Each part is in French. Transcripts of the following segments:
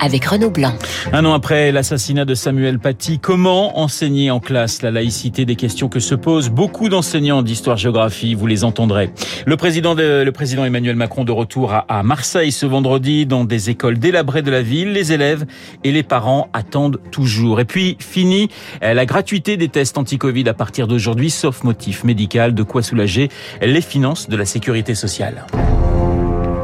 avec Renaud Blanc. Un an après l'assassinat de Samuel Paty, comment enseigner en classe la laïcité? Des questions que se posent beaucoup d'enseignants d'histoire-géographie, vous les entendrez. Le président, de, le président Emmanuel Macron de retour à, à Marseille ce vendredi dans des écoles délabrées de la ville. Les élèves et les parents attendent toujours. Et puis, fini euh, la gratuité des tests anti-Covid à partir d'aujourd'hui, sauf motif médical, de quoi soulager les finances de la sécurité sociale.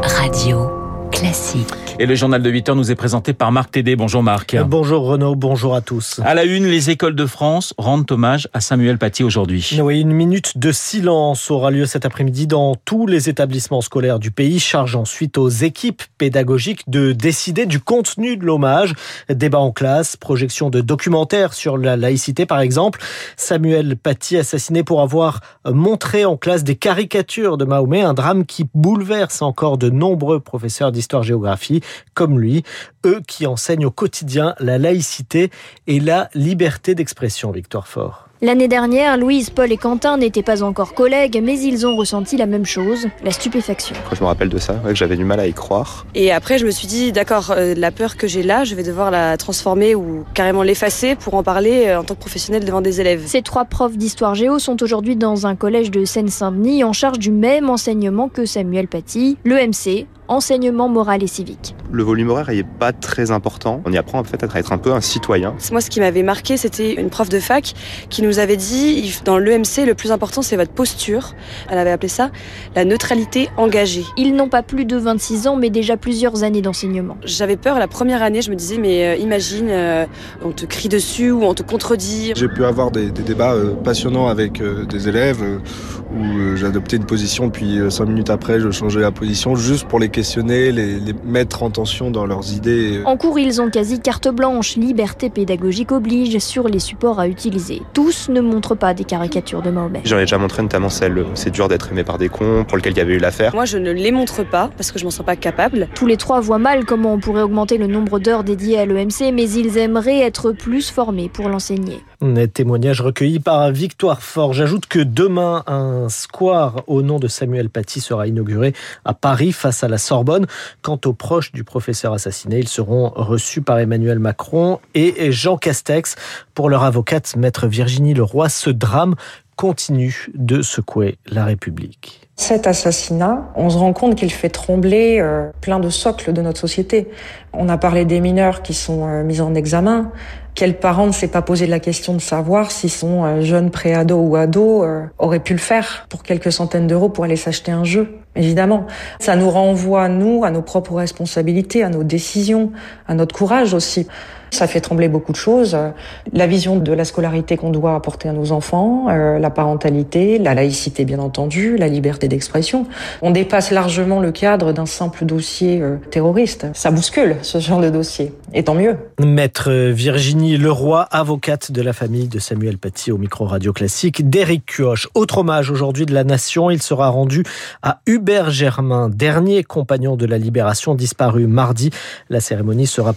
Radio classique. Et le journal de 8 heures nous est présenté par Marc Tédé. Bonjour Marc. Bonjour Renaud, bonjour à tous. À la une, les écoles de France rendent hommage à Samuel Paty aujourd'hui. Oui, une minute de silence aura lieu cet après-midi dans tous les établissements scolaires du pays, charge ensuite aux équipes pédagogiques de décider du contenu de l'hommage. Débat en classe, projection de documentaires sur la laïcité par exemple. Samuel Paty assassiné pour avoir montré en classe des caricatures de Mahomet, un drame qui bouleverse encore de nombreux professeurs d'histoire-géographie comme lui, eux qui enseignent au quotidien la laïcité et la liberté d'expression, Victoire Fort. L'année dernière, Louise, Paul et Quentin n'étaient pas encore collègues, mais ils ont ressenti la même chose, la stupéfaction. Quand je me rappelle de ça, ouais, que j'avais du mal à y croire. Et après, je me suis dit, d'accord, euh, la peur que j'ai là, je vais devoir la transformer ou carrément l'effacer pour en parler euh, en tant que professionnel devant des élèves. Ces trois profs d'histoire géo sont aujourd'hui dans un collège de Seine-Saint-Denis en charge du même enseignement que Samuel Paty, l'EMC, enseignement moral et civique. Le volume horaire n'est pas très important. On y apprend en fait à être un peu un citoyen. Moi, ce qui m'avait marqué, c'était une prof de fac qui nous avait dit, dans l'EMC, le plus important, c'est votre posture. Elle avait appelé ça la neutralité engagée. Ils n'ont pas plus de 26 ans, mais déjà plusieurs années d'enseignement. J'avais peur la première année, je me disais, mais euh, imagine, euh, on te crie dessus ou on te contredit. J'ai pu avoir des, des débats euh, passionnants avec des élèves où j'adoptais une position, puis cinq minutes après, je changeais la position juste pour les questionner, les, les, mettre en tension dans leurs idées. En cours, ils ont quasi carte blanche, liberté pédagogique oblige sur les supports à utiliser. Tous ne montrent pas des caricatures de Mahomet. J'en ai déjà montré notamment celle, c'est dur d'être aimé par des cons, pour lequel il y avait eu l'affaire. Moi, je ne les montre pas parce que je m'en sens pas capable. Tous les trois voient mal comment on pourrait augmenter le nombre d'heures dédiées à l'EMC, mais ils aimeraient être plus formés pour l'enseigner. Témoignage recueilli par Victoire Fort. J'ajoute que demain, un square au nom de Samuel Paty sera inauguré à Paris face à la Sorbonne. Quant aux proches du professeur assassiné, ils seront reçus par Emmanuel Macron et Jean Castex. Pour leur avocate, maître Virginie Leroy, ce drame continue de secouer la République. Cet assassinat, on se rend compte qu'il fait trembler euh, plein de socles de notre société. On a parlé des mineurs qui sont euh, mis en examen. Quel parent ne s'est pas posé la question de savoir si son euh, jeune préado ou ado aurait pu le faire pour quelques centaines d'euros pour aller s'acheter un jeu? Évidemment, ça nous renvoie, nous, à nos propres responsabilités, à nos décisions, à notre courage aussi. Ça fait trembler beaucoup de choses. La vision de la scolarité qu'on doit apporter à nos enfants, euh, la parentalité, la laïcité bien entendu, la liberté d'expression. On dépasse largement le cadre d'un simple dossier euh, terroriste. Ça bouscule ce genre de dossier. Et tant mieux. Maître Virginie Leroy, avocate de la famille de Samuel Paty au micro radio classique d'Éric Cuoche. Autre hommage aujourd'hui de la nation, il sera rendu à Hubert Germain, dernier compagnon de la libération disparu mardi. La cérémonie sera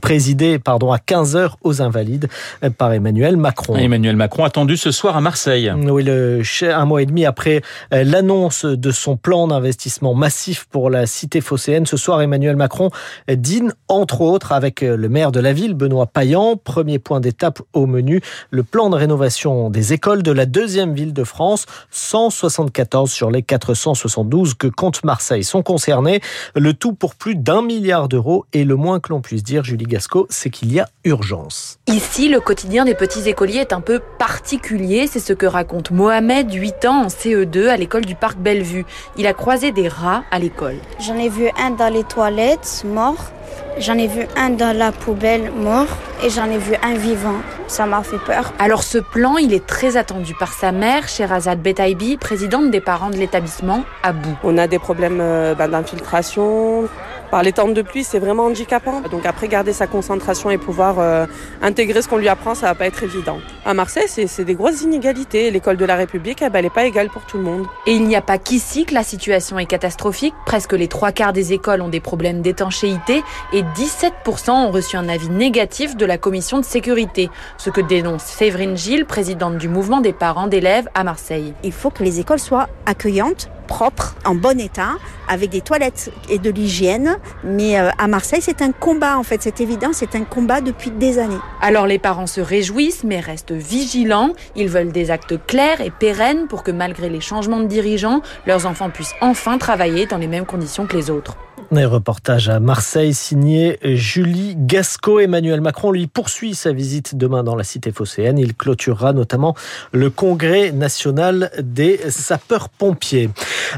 présidée pardon, à 15h aux Invalides par Emmanuel Macron. Emmanuel Macron attendu ce soir à Marseille. Oui, le, un mois et demi après euh, l'annonce de son plan d'investissement massif pour la cité phocéenne, ce soir Emmanuel Macron dîne entre autres avec euh, le maire de la ville, Benoît Payan. Premier point d'étape au menu, le plan de rénovation des écoles de la deuxième ville de France. 174 sur les 472 que compte Marseille sont concernés. Le tout pour plus d'un milliard d'euros. Et le moins que l'on puisse dire, Julie Gasco, c'est qu'il y a urgence. Ici, le quotidien des petits écoliers est un peu particulier. C'est ce que raconte Mohamed, 8 ans, en CE2 à l'école du parc Bellevue. Il a croisé des rats à l'école. J'en ai vu un dans les toilettes, mort. J'en ai vu un dans la poubelle mort et j'en ai vu un vivant. Ça m'a fait peur. Alors ce plan, il est très attendu par sa mère, Sherazade Betaibi, présidente des parents de l'établissement à bout. On a des problèmes euh, bah, d'infiltration, Par les temps de pluie, c'est vraiment handicapant. Donc après, garder sa concentration et pouvoir euh, intégrer ce qu'on lui apprend, ça va pas être évident. À Marseille, c'est des grosses inégalités. L'école de la République, eh ben, elle n'est pas égale pour tout le monde. Et il n'y a pas qu'ici que la situation est catastrophique. Presque les trois quarts des écoles ont des problèmes d'étanchéité et 17% ont reçu un avis négatif de la commission de sécurité. Ce que dénonce Séverine Gilles, présidente du mouvement des parents d'élèves à Marseille. Il faut que les écoles soient accueillantes propre, en bon état, avec des toilettes et de l'hygiène. Mais euh, à Marseille, c'est un combat, en fait, c'est évident, c'est un combat depuis des années. Alors les parents se réjouissent, mais restent vigilants. Ils veulent des actes clairs et pérennes pour que malgré les changements de dirigeants, leurs enfants puissent enfin travailler dans les mêmes conditions que les autres. Un reportage à Marseille signé Julie Gasco. Emmanuel Macron lui poursuit sa visite demain dans la cité phocéenne. Il clôturera notamment le congrès national des sapeurs-pompiers.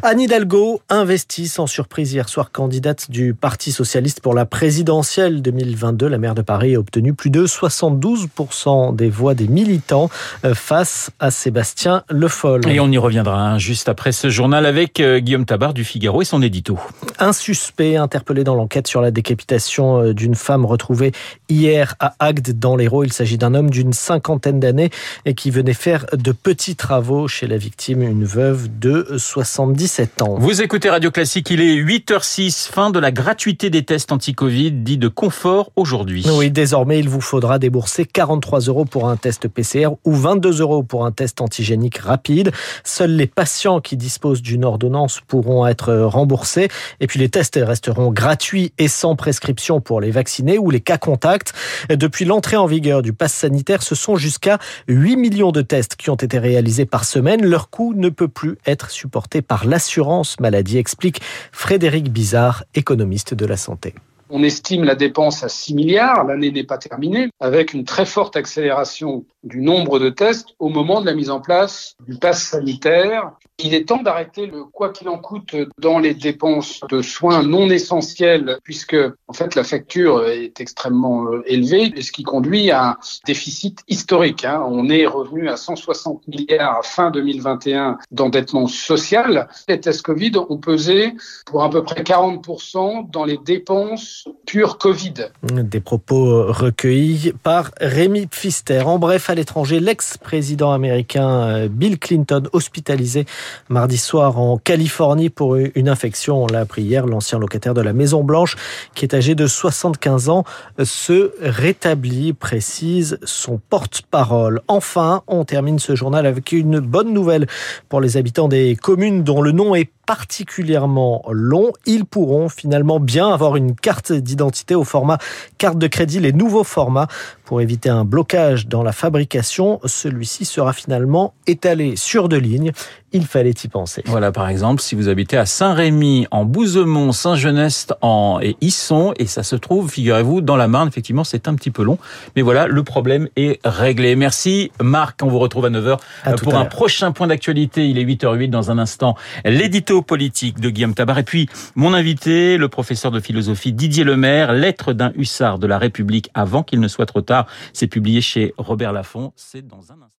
Anne Hidalgo investit sans surprise hier soir candidate du Parti socialiste pour la présidentielle 2022. La maire de Paris a obtenu plus de 72% des voix des militants euh, face à Sébastien Le Foll. Et on y reviendra hein, juste après ce journal avec euh, Guillaume Tabar du Figaro et son édito. Un suspect interpellé dans l'enquête sur la décapitation euh, d'une femme retrouvée hier à Agde dans l'Hérault. Il s'agit d'un homme d'une cinquantaine d'années et qui venait faire de petits travaux chez la victime, une veuve de 77 ans. Vous écoutez Radio Classique, il est 8h06, fin de la gratuité des tests anti-Covid, dit de confort aujourd'hui. Oui, désormais, il vous faudra débourser 43 euros pour un test PCR ou 22 euros pour un test antigénique rapide. Seuls les patients qui disposent d'une ordonnance pourront être remboursés. Et puis les tests resteront gratuits et sans prescription pour les vaccinés ou les cas contacts. Depuis l'entrée en vigueur du pass sanitaire, ce sont jusqu'à 8 millions de tests qui ont été réalisés par semaine. Leur coût ne peut plus être supporté par l'assurance maladie, explique Frédéric Bizarre, économiste de la santé. On estime la dépense à 6 milliards, l'année n'est pas terminée, avec une très forte accélération du nombre de tests au moment de la mise en place du pass sanitaire. Il est temps d'arrêter le quoi qu'il en coûte dans les dépenses de soins non essentiels, puisque en fait la facture est extrêmement euh, élevée, ce qui conduit à un déficit historique. Hein. On est revenu à 160 milliards à fin 2021 d'endettement social. Les tests Covid ont pesé pour à peu près 40% dans les dépenses pures Covid. Des propos recueillis par Rémi Pfister. En bref, à l'étranger, l'ex-président américain euh, Bill Clinton hospitalisé mardi soir en Californie pour une infection. On l'a appris hier. L'ancien locataire de la Maison Blanche, qui est âgé de 75 ans, se rétablit, précise son porte-parole. Enfin, on termine ce journal avec une bonne nouvelle pour les habitants des communes dont le nom est particulièrement long, ils pourront finalement bien avoir une carte d'identité au format carte de crédit, les nouveaux formats pour éviter un blocage dans la fabrication. Celui-ci sera finalement étalé sur deux lignes. Il fallait y penser. Voilà, par exemple, si vous habitez à Saint-Rémy, en Bouzemont, Saint-Genest en... et Isson, et ça se trouve, figurez-vous, dans la Marne, effectivement, c'est un petit peu long. Mais voilà, le problème est réglé. Merci Marc, on vous retrouve à 9h pour un prochain point d'actualité. Il est 8h08 dans un instant. L'édito politique de Guillaume Tabar. Et puis, mon invité, le professeur de philosophie Didier Lemaire, Lettre d'un hussard de la République avant qu'il ne soit trop tard. C'est publié chez Robert Laffont. C'est dans un instant.